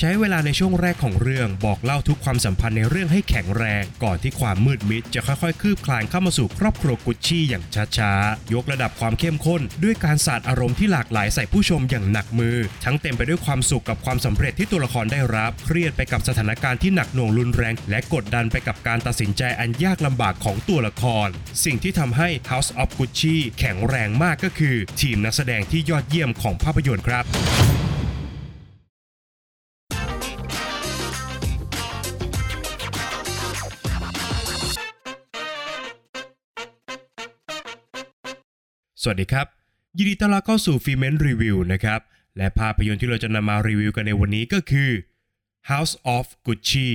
ใช้เวลาในช่วงแรกของเรื่องบอกเล่าทุกความสัมพันธ์ในเรื่องให้แข็งแรง ก่อนที่ความมืดมิดจะค่อยๆ คืบคลานเข้ามาสู่ครอบครัวกุชชี่อย่างช้าๆ ยกระดับความเข้มข้น ด้วยการสาดอารมณ์ที่หลากหลายใส่ผู้ชมอย่างหนักมือ ทั้งเต็มไปด้วยความสุขกับความสำเร็จที่ตัวละครได้รับ เครียดไปกับสถานการณ์ที่หนักหน่วงรุนแรง และกดดันไปกับการตัดสินใจอันยากลำบากของตัวละคร สิ่งที่ทำให้ House of Gucci แข็งแรงมากก็คือ ทีมนักแสดงที่ยอดเยี่ยมของภาพยนตร์ครับ สวัสดีครับ ยินดีต้อนรับเข้าสู่ฟีเมนรีวิวนะครับ และภาพยนตร์ที่เราจะนำมารีวิวกันในวันนี้ก็คือ House of Gucci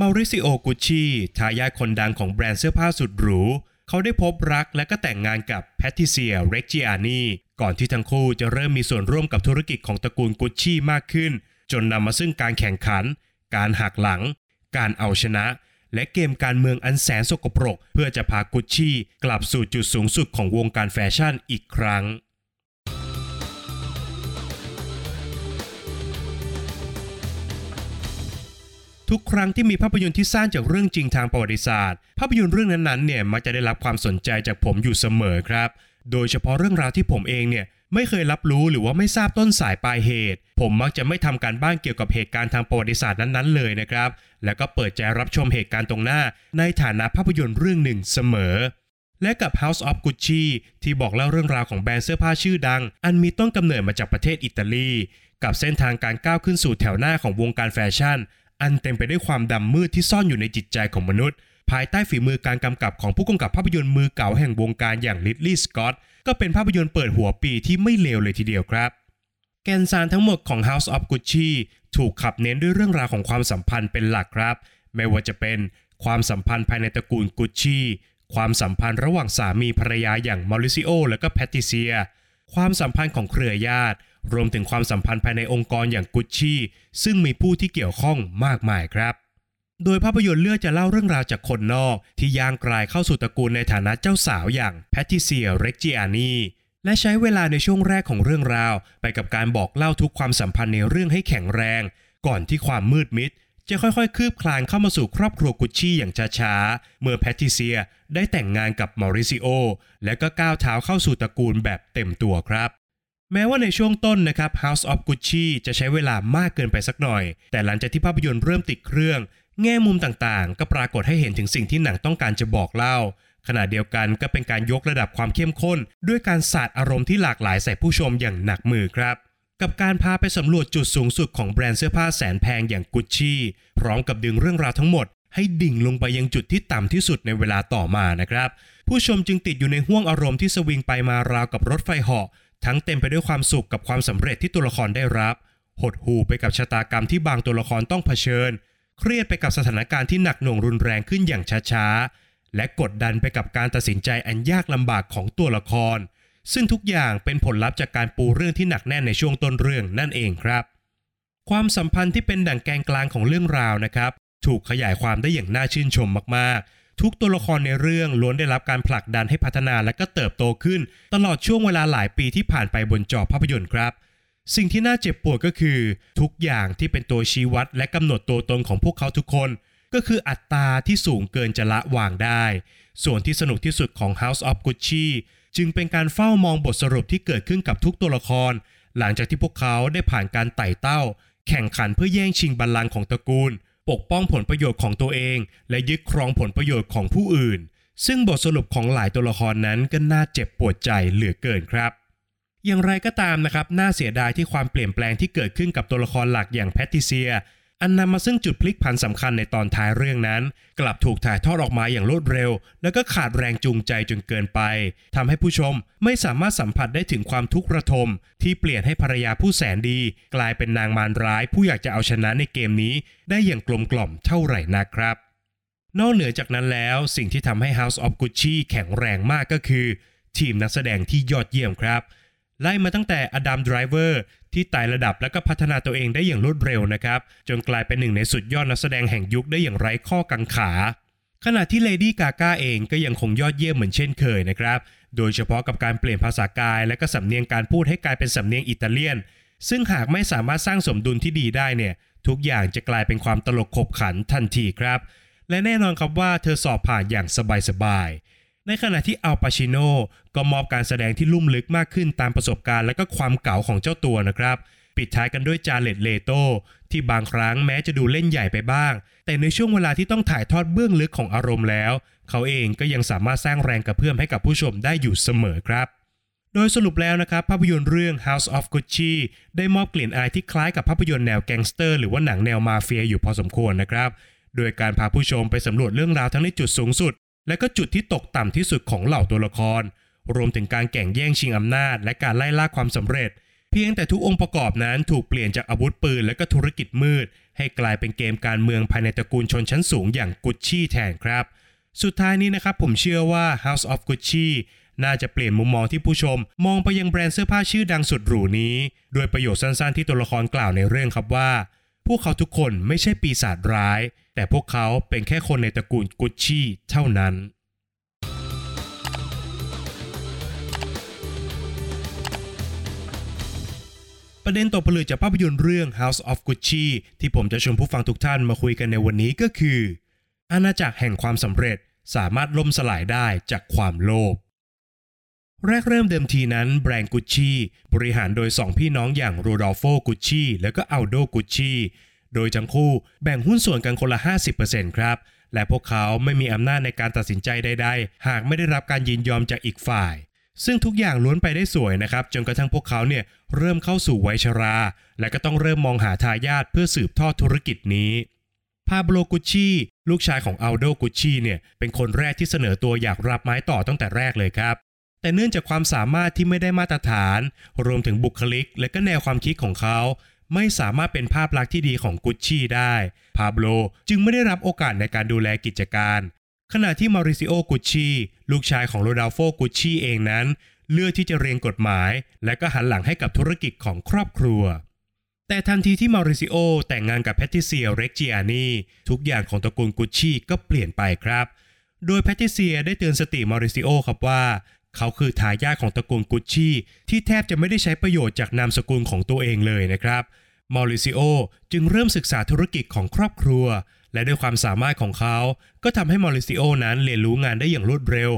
เมาริซิโอกุชชี่ทายาทคนดังของแบรนด์เสื้อผ้าสุดหรู เขาได้พบรักและก็แต่งงานกับแพทริเซีย เรกจิอานีก่อนที่ทั้งคู่จะเริ่มมีส่วนร่วมกับธุรกิจของตระกูลกุชชี่มากขึ้น จนนำมาซึ่งการแข่งขัน การหักหลัง การเอาชนะ และเกมการเมืองอันแสนสกปรก เพื่อจะพากุชชี่กลับสู่จุดสูงสุดของวงการแฟชั่นอีกครั้งทุกครั้งที่มีภาพยนตร์ที่สร้างจากเรื่องจริงทางประวัติศาสตร์ ภาพยนตร์เรื่องนั้นๆเนี่ยมักจะได้รับความสนใจจากผมอยู่เสมอครับ โดยเฉพาะเรื่องราวที่ผมเองเนี่ย ไม่เคยรับรู้หรือว่าไม่ทราบต้นสายปลายเหตุ ผมมักจะไม่ทำการบ้านเกี่ยวกับเหตุการณ์ทางประวัติศาสตร์นั้นๆเลยนะครับ แล้วก็เปิดใจรับชมเหตุการณ์ตรงหน้า ในฐานะภาพยนตร์เรื่องหนึ่งเสมอ และกับ House of Gucci ที่บอกเล่าเรื่องราวของแบรนด์เสื้อผ้าชื่อดัง อันมีต้นกำเนิดมาจากประเทศอิตาลี กับเส้นทางการก้าวขึ้นสู่แถวหน้าของวงการแฟชั่น อันเต็มไปด้วยความดำมืดที่ซ่อนอยู่ในจิตใจของมนุษย์ ภายใต้ฝีมือการกำกับของผู้กำกับภาพยนตร์มือเก่าแห่งวงการอย่างลิ d ลีย์สกอตก็เป็นภาพยนตร์เปิดหัวปีที่ไม่เลวเลยทีเดียวครับ แกนสารทั้งหมดของ House of Gucci ถูกขับเน้นด้วยเรื่องราวของความสัมพันธ์เป็นหลักครับ ไม่ว่าจะเป็นความสัมพันธ์ภายในตระกูลกุชชี่ความสัมพันธ์ระหว่างสามีภรรยาอย่างมาริซิโอและก็แพตติเซีย ความสัมพันธ์ของเครือญาติ รวมถึงความสัมพันธ์ภายในองค์กรอย่างกุชชี่ซึ่งมีผู้ที่เกี่ยวข้องมากมายครับ โดยภาพยนตร์เลือกจะเล่าเรื่องราวจากคนนอก ที่ย่างกลายเข้าสู่ตระกูลในฐานะเจ้าสาวอย่างแพทริเซียเร็กจิอานีและใช้เวลาในช่วงแรกของเรื่องราว ไปกับการบอกเล่าทุกความสัมพันธ์ในเรื่องให้แข็งแรง ก่อนที่ความมืดมิด จะค่อยๆ คืบคลานเข้ามาสู่ครอบครัวกุชชี่อย่างช้าๆ เมื่อแพทริเซียได้แต่งงานกับมอริซิโอ และก็ก้าวเท้าเข้าสู่ตระกูลแบบเต็มตัวครับ แม้ว่าในช่วงต้นนะครับ House of Gucci จะใช้เวลามากเกินไปสักหน่อย แต่หลังจากที่ภาพยนตร์เริ่มติดเครื่อง แง่มุมต่างๆ ก็ปรากฏให้เห็นถึงสิ่งที่หนังต้องการจะบอกเล่า ขณะเดียวกันก็เป็นการยกระดับความเข้มข้น ด้วยการสาดอารมณ์ที่หลากหลายใส่ผู้ชมอย่างหนักมือครับ กับการพาไปสำรวจจุดสูงสุดของแบรนด์เสื้อผ้าแสนแพงอย่างกุชชี่พร้อมกับดึงเรื่องราวทั้งหมด ให้ดิ่งลงไปยังจุดที่ต่ำที่สุดในเวลาต่อมานะครับ ผู้ชมจึงติดอยู่ในห่วงอารมณ์ที่สวิงไปมาราวกับรถไฟเหาะทั้งเต็มไปด้วยความสุขกับความสำเร็จที่ตัวละครได้รับ หดหู่ไปกับชะตากรรมที่บางตัวละครต้องเผชิญ เครียดไปกับสถานการณ์ที่หนักหน่วงรุนแรงขึ้นอย่างช้าๆ และกดดันไปกับการตัดสินใจอันยากลำบากของตัวละคร ซึ่งทุกอย่างเป็นผลลัพธ์จากการปูเรื่องที่หนักแน่นในช่วงต้นเรื่องนั่นเองครับ ความสัมพันธ์ที่เป็นดั่งแกนกลางของเรื่องราวนะครับ ถูกขยายความได้อย่างน่าชื่นชมมากๆทุกตัวละครในเรื่องล้วนได้รับการผลักดันให้พัฒนาและก็เติบโตขึ้น ตลอดช่วงเวลาหลายปีที่ผ่านไปบนจอภาพยนตร์ครับ สิ่งที่น่าเจ็บปวดก็คือ ทุกอย่างที่เป็นตัวชี้วัดและกำหนดตัวตนของพวกเขาทุกคน ก็คืออัตราที่สูงเกินจะละวางได้ ส่วนที่สนุกที่สุดของ House of Gucci จึงเป็นการเฝ้ามองบทสรุปที่เกิดขึ้นกับทุกตัวละคร หลังจากที่พวกเขาได้ผ่านการไต่เต้า แข่งขันเพื่อแย่งชิงบัลลังก์ของตระกูล ปกป้องผลประโยชน์ของตัวเอง และยึดครองผลประโยชน์ของผู้อื่น ซึ่งบทสรุปของหลายตัวละครนั้นก็น่าเจ็บปวดใจเหลือเกินครับ อย่างไรก็ตามนะครับน่าเสียดายที่ความเปลี่ยนแปลงที่เกิดขึ้นกับตัวละครหลักอย่างแพทริเซีย อันนำมาซึ่งจุดพลิกผันสำคัญในตอนท้ายเรื่องนั้น กลับถูกถ่ายทอดออกมาอย่างรวดเร็ว แล้วก็ขาดแรงจูงใจจนเกินไปทำให้ผู้ชมไม่สามารถสัมผัสได้ถึงความทุกข์ระทม ที่เปลี่ยนให้ภรรยาผู้แสนดี กลายเป็นนางมารร้าย ผู้อยากจะเอาชนะในเกมนี้ ได้อย่างกลมกล่อมเท่าไหร่นักครับ นอกเหนือจากนั้นแล้ว สิ่งที่ทำให้ House of Gucci แข็งแรงมากก็คือ ทีมนักแสดงที่ยอดเยี่ยมครับ ไล่มาตั้งแต่อดัมไดรเวอร์ที่ไต่ระดับและก็พัฒนาตัวเองได้อย่างรวดเร็วนะครับ จนกลายเป็นหนึ่งในสุดยอดนักแสดงแห่งยุคได้อย่างไร้ข้อกังขา ขณะที่เลดี้กาก้าเองก็ยังคงยอดเยี่ยมเหมือนเช่นเคยนะครับ โดยเฉพาะกับการเปลี่ยนภาษากาย และก็สำเนียงการพูดให้กลายเป็นสำเนียงอิตาเลียน ซึ่งหากไม่สามารถสร้างสมดุลที่ดีได้เนี่ยทุกอย่างจะกลายเป็นความตลกขบขันทันทีครับ และแน่นอนครับว่าเธอสอบผ่านอย่างสบายๆ ในขณะที่อัลปาชิโนก็มอบการแสดงที่ลุ่มลึกมากขึ้นตามประสบการณ์และก็ความเก๋าของเจ้าตัวนะครับ ปิดท้ายกันด้วยจาเร็ดเลโตที่บางครั้งแม้จะดูเล่นใหญ่ไปบ้าง แต่ในช่วงเวลาที่ต้องถ่ายทอดเบื้องลึกของอารมณ์แล้ว เขาเองก็ยังสามารถสร้างแรงกระเพื่อมให้กับผู้ชมได้อยู่เสมอครับโดยสรุปแล้วนะครับภาพยนตร์เรื่อง House of Gucci ได้มอบกลิ่นอายที่คล้ายกับภาพยนตร์แนวแก๊งสเตอร์หรือว่าหนังแนวมาเฟียอยู่พอสมควรนะครับ โดยการพาผู้ชมไปสำรวจเรื่องราวทั้งในจุดสูงสุด และก็จุดที่ตกต่ำที่สุดของเหล่าตัวละคร รวมถึงการแข่งแย่งชิงอำนาจ และการไล่ล่าความสำเร็จ เพียงแต่ทุกองค์ประกอบนั้นถูกเปลี่ยนจากอาวุธปืนและก็ธุรกิจมืด ให้กลายเป็นเกมการเมืองภายในตระกูลชนชั้นสูงอย่างกุชชี่แทนครับ สุดท้ายนี้นะครับผมเชื่อว่า House of Gucci น่าจะเปลี่ยนมุมมองที่ผู้ชม มองไปยังแบรนด์เสื้อผ้าชื่อดังสุดหรูนี้ โดยประโยชน์สั้นๆที่ตัวละครกล่าวในเรื่องครับว่า พวกเขาทุกคนไม่ใช่ปีศาจร้าย แต่พวกเขาเป็นแค่คนในตระกูลกุชชี่เท่านั้น ประเด็นตกผลึกจากภาพยนตร์เรื่อง House of Gucci ที่ผมจะชวนผู้ฟังทุกท่านมาคุยกันในวันนี้ก็คือ อาณาจักรแห่งความสำเร็จสามารถล่มสลายได้จากความโลภ แรกเริ่มเดิมทีนั้นแบรนด์กุชชี่บริหารโดย 2 พี่น้องอย่างโรดอลโฟกุชชี่และก็อัลโดกุชชี่โดยทั้งคู่แบ่งหุ้นส่วนกันคนละ 50%ครับ และพวกเขาไม่มีอำนาจในการตัดสินใจใดๆ หากไม่ได้รับการยินยอมจากอีกฝ่าย ซึ่งทุกอย่างล้วนไปได้สวยนะครับ จนกระทั่งพวกเขาเนี่ยเริ่มเข้าสู่วัยชรา และก็ต้องเริ่มมองหาทายาทเพื่อสืบทอดธุรกิจนี้พาโบโลกุชชี่ลูกชายของอัลโดกุชชี่เนี่ยเป็นคนแรกที่เสนอตัวอยากรับไม้ต่อตั้งแต่แรกเลยครับ แต่เนื่องจากความสามารถที่ไม่ได้มาตรฐาน รวมถึงบุคลิก และก็แนวความคิดของเขา ไม่สามารถเป็นภาพลักษณ์ที่ดีของกุชชี่ได้ พาโบลจึงไม่ได้รับโอกาสในการดูแลกิจการ ขณะที่มาริซิโอกุชชี่ลูกชายของโรดาโฟกุชชี่เองนั้น เลือกที่จะเรียนกฎหมาย และก็หันหลังให้กับธุรกิจของครอบครัวแต่ทันทีที่มาริซิโอแต่งงานกับแพทริเซียเร็กจิอานีทุกอย่างของตระกูลกุชชี่ก็เปลี่ยนไปครับ โดยแพทริเซียได้เตือนสติมาริซิโอครับว่า เขาคือทายาทของตระกูลกุชชี่ที่แทบจะไม่ได้ใช้ประโยชน์จากนามสกุลของตัวเองเลยนะครับมาริซิโอจึงเริ่มศึกษาธุรกิจของครอบครัว และด้วยความสามารถของเขา ก็ทำให้มาริซิโอนั้นเรียนรู้งานได้อย่างรวดเร็ว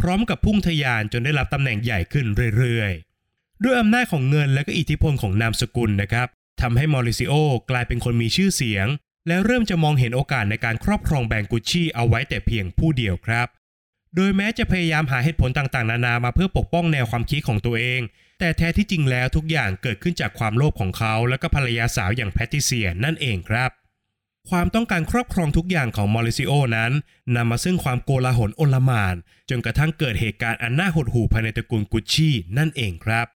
พร้อมกับพุ่งทะยานจนได้รับตำแหน่งใหญ่ขึ้นเรื่อยๆ ด้วยอำนาจของเงินและก็อิทธิพลของนามสกุลนะครับทำให้มอริซิโอกลายเป็นคนมีชื่อเสียง และเริ่มจะมองเห็นโอกาสในการครอบครองแบรนด์กุชชี่เอาไว้แต่เพียงผู้เดียวครับ โดยแม้จะพยายามหาเหตุผลต่างๆ นานามาเพื่อปกป้องแนวความคิดของตัวเอง แต่แท้ที่จริงแล้วทุกอย่างเกิดขึ้นจากความโลภของเขา และก็ภรรยาสาวอย่างแพทริเซียนั่นเองครับ ความต้องการครอบครองทุกอย่างของมอริซิโอนั้นนำมาซึ่งความโกลาหลโอลมาน จนกระทั่งเกิดเหตุการณ์อันน่าหดหู่ภายในตระกูลกุชชี่นั่นเองครับ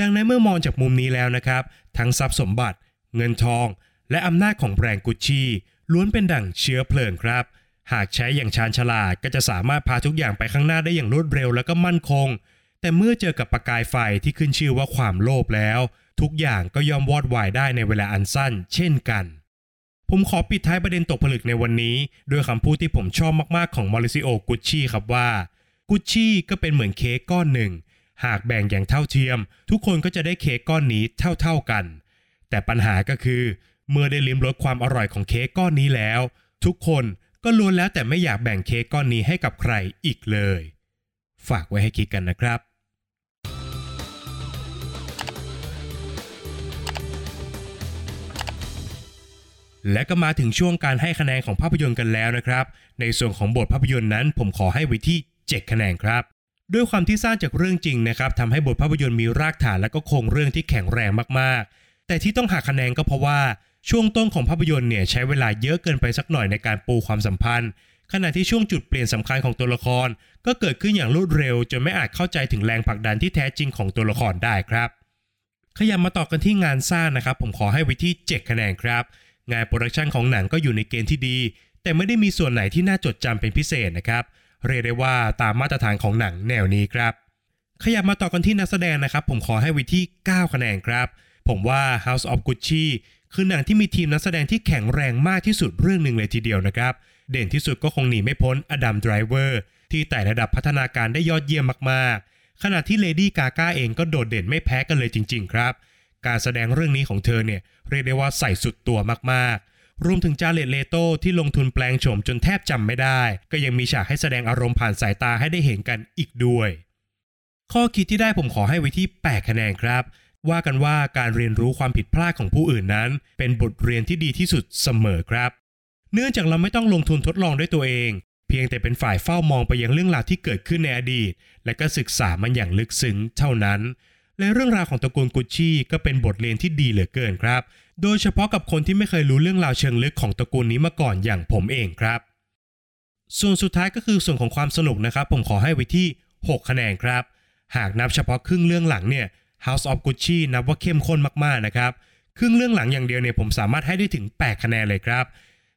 ดังนั้นเมื่อมองจากมุมนี้แล้วนะครับ ทั้งทรัพย์สมบัติ เงินทอง และอำนาจของแบรนด์กุชชี่ล้วนเป็นดั่งเชื้อเพลิงครับ หากใช้อย่างชาญฉลาดก็จะสามารถพาทุกอย่างไปข้างหน้าได้อย่างรวดเร็วและก็มั่นคง แต่เมื่อเจอกับประกายไฟที่ขึ้นชื่อว่าความโลภแล้ว ทุกอย่างก็ยอมวอดวายได้ในเวลาอันสั้น เช่นกัน ผมขอปิดท้ายประเด็นตกผลึกในวันนี้ ด้วยคำพูดที่ผมชอบมากๆของมอริซิโอกุชชี่ครับว่ากุชชี่ก็เป็นเหมือนเค้กก้อนหนึ่ง หากแบ่งอย่างเท่าเทียม ทุกคนก็จะได้เค้กก้อนนี้เท่าๆกัน แต่ปัญหาก็คือ เมื่อได้ลิ้มรสความอร่อยของเค้กก้อนนี้แล้ว ทุกคน ก็ล้วนแล้วแต่ไม่อยากแบ่งเค้กก้อนนี้ให้กับใครอีกเลย ฝากไว้ให้คิดกันนะครับ และก็มาถึงช่วงการให้คะแนนของภาพยนตร์กันแล้วนะครับ ในส่วนของบทภาพยนตร์นั้น ผมขอให้ไว้ที่ 7 คะแนนครับด้วยความที่สร้างจากเรื่องจริงนะครับทำให้บทภาพยนตร์มีรากฐานและก็โครงเรื่องที่แข็งแรงมากๆ แต่ที่ต้องหักคะแนนก็เพราะว่า ช่วงต้นของภาพยนตร์เนี่ยใช้เวลาเยอะเกินไปสักหน่อยในการปูความสัมพันธ์ ขณะที่ช่วงจุดเปลี่ยนสำคัญของตัวละคร ก็เกิดขึ้นอย่างรวดเร็ว จนไม่อาจเข้าใจถึงแรงผลักดันที่แท้จริงของตัวละครได้ครับ ขยับมาต่อกันที่งานสร้างนะครับ ผมขอให้ไว้ที่ 7 คะแนนครับ งานโปรดักชันของหนังก็อยู่ในเกณฑ์ที่ดี แต่ไม่ได้มีส่วนไหนที่น่าจดจำเป็นพิเศษนะครับเรียกได้ว่าตามมาตรฐานของหนังแนวนี้ครับ ขยับมาต่อกันที่นักแสดงนะครับ ผมขอให้ไว้ที่ 9 คะแนนครับ ผมว่า House of Gucci คือหนังที่มีทีมนักแสดงที่แข็งแรงมากที่สุดเรื่องหนึ่งเลยทีเดียวนะครับ เด่นที่สุดก็คงหนีไม่พ้นอดัมไดรเวอร์ที่ไต่ระดับพัฒนาการได้ยอดเยี่ยมมากๆ ขณะที่เลดี้กาก้าเองก็โดดเด่นไม่แพ้กันเลยจริง ๆ ครับ การแสดงเรื่องนี้ของเธอเนี่ยเรียกได้ว่าใส่สุดตัวมากๆ รวมถึงจาเลตเลโตที่ลงทุนแปลงโฉมจนแทบจำไม่ได้ ก็ยังมีฉากให้แสดงอารมณ์ผ่านสายตาให้ได้เห็นกันอีกด้วย ข้อคิดที่ได้ผมขอให้ไว้ที่ 8 คะแนนครับ ว่ากันว่าการเรียนรู้ความผิดพลาดของผู้อื่นนั้น เป็นบทเรียนที่ดีที่สุดเสมอครับ เนื่องจากเราไม่ต้องลงทุนทดลองด้วยตัวเอง เพียงแต่เป็นฝ่ายเฝ้ามองไปยังเรื่องราวที่เกิดขึ้นในอดีต และก็ศึกษามันอย่างลึกซึ้งเท่านั้น และเรื่องราวของตระกูลกุชชี่ก็เป็นบทเรียนที่ดีเหลือเกินครับ โดยเฉพาะกับคนที่ไม่เคยรู้เรื่องราวเชิงลึกของตระกูลนี้มาก่อนอย่างผมเองครับ ส่วนสุดท้ายก็คือส่วนของความสนุกนะครับ ผมขอให้ไว้ที่ 6 คะแนนครับ หากนับเฉพาะครึ่งเรื่องหลังเนี่ย House of Gucci นับว่าเข้มข้นมากๆนะครับครึ่งเรื่องหลังอย่างเดียวเนี่ยผมสามารถให้ได้ถึง 8 คะแนนเลยครับ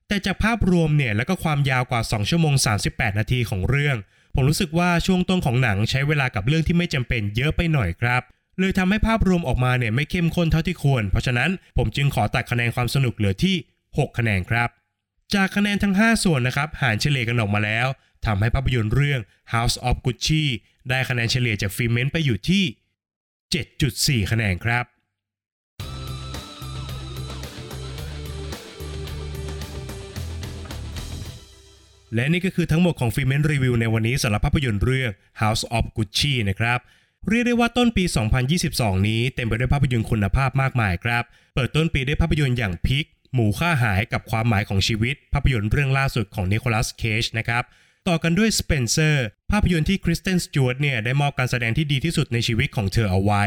แต่จากภาพรวมเนี่ยแล้วก็ความยาวกว่า 2 ชั่วโมง 38 นาทีของเรื่อง ผมรู้สึกว่าช่วงต้นของหนังใช้เวลากับเรื่องที่ไม่จำเป็นเยอะไปหน่อยครับ เลยทำให้ภาพรวมออกมาเนี่ยไม่เข้มข้นเท่าที่ควร เพราะฉะนั้นผมจึงขอตัดคะแนนความสนุกเหลือที่ 6 คะแนนครับ จากคะแนนทั้ง 5 ส่วนนะครับหารเฉลี่ยกันออกมาแล้วทำให้ภาพยนตร์เรื่อง House of Gucci ได้คะแนนเฉลี่ยจากฟิเมนต์ไปอยู่ที่ 7.4 คะแนนครับ และนี่ก็คือทั้งหมดของฟิเมนรีวิวในวันนี้สำหรับภาพยนตร์เรื่อง House of Gucci นะครับเรียกได้ว่าต้นปี 2022 นี้เต็มไปด้วยภาพยนตร์คุณภาพมากมายครับ เปิดต้นปีด้วยภาพยนตร์อย่างพิก หมูค่าหายกับความหมายของชีวิต ภาพยนตร์เรื่องล่าสุดของนิโคลัสเคจนะครับ ต่อกันด้วย Spencer ภาพยนตร์ที่คริสเตนสจวตเนี่ยได้มอบการแสดงที่ดีที่สุดในชีวิตของเธอเอาไว้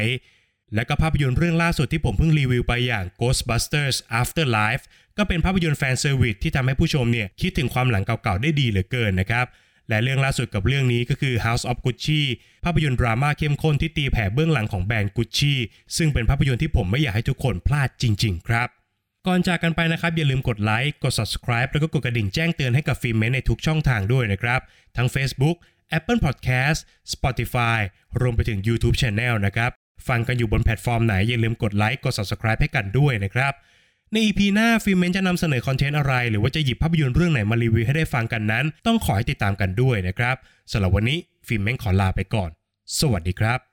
และก็ภาพยนตร์เรื่องล่าสุดที่ผมเพิ่งรีวิวไปอย่าง Ghostbusters Afterlife ก็เป็นภาพยนตร์ fan service ที่ทำให้ผู้ชมเนี่ยคิดถึงความหลังเก่าๆได้ดีเหลือเกินนะครับและเรื่องล่าสุดกับเรื่องนี้ก็คือ House of Gucci ภาพยนตร์ดราม่าเข้มข้นที่ตีแผ่เบื้องหลังของแบรนด์ Gucci ซึ่งเป็นภาพยนตร์ที่ผมไม่อยากให้ทุกคนพลาดจริง ๆ ครับ ก่อนจากกันไปนะครับ อย่าลืมกดไลค์ กด subscribe แล้วก็กดกระดิ่งแจ้งเตือนให้กับฟิล์มเมนในทุกช่องทางด้วยนะครับ ทั้ง Facebook Apple Podcast Spotify รวมไปถึง YouTube Channel นะครับ ฟังกันอยู่บนแพลตฟอร์มไหน อย่าลืมกดไลค์กด subscribe ให้กันด้วยนะครับ ใน EP หน้าฟิล์มเมนจะนำเสนอคอนเทนต์อะไร หรือว่าจะหยิบภาพยนตร์เรื่องไหนมารีวิวให้ได้ฟังกันนั้น ต้องขอให้ติดตามกันด้วยนะครับสำหรับวันนี้ฟิล์มเมนขอลาไปก่อน สวัสดีครับ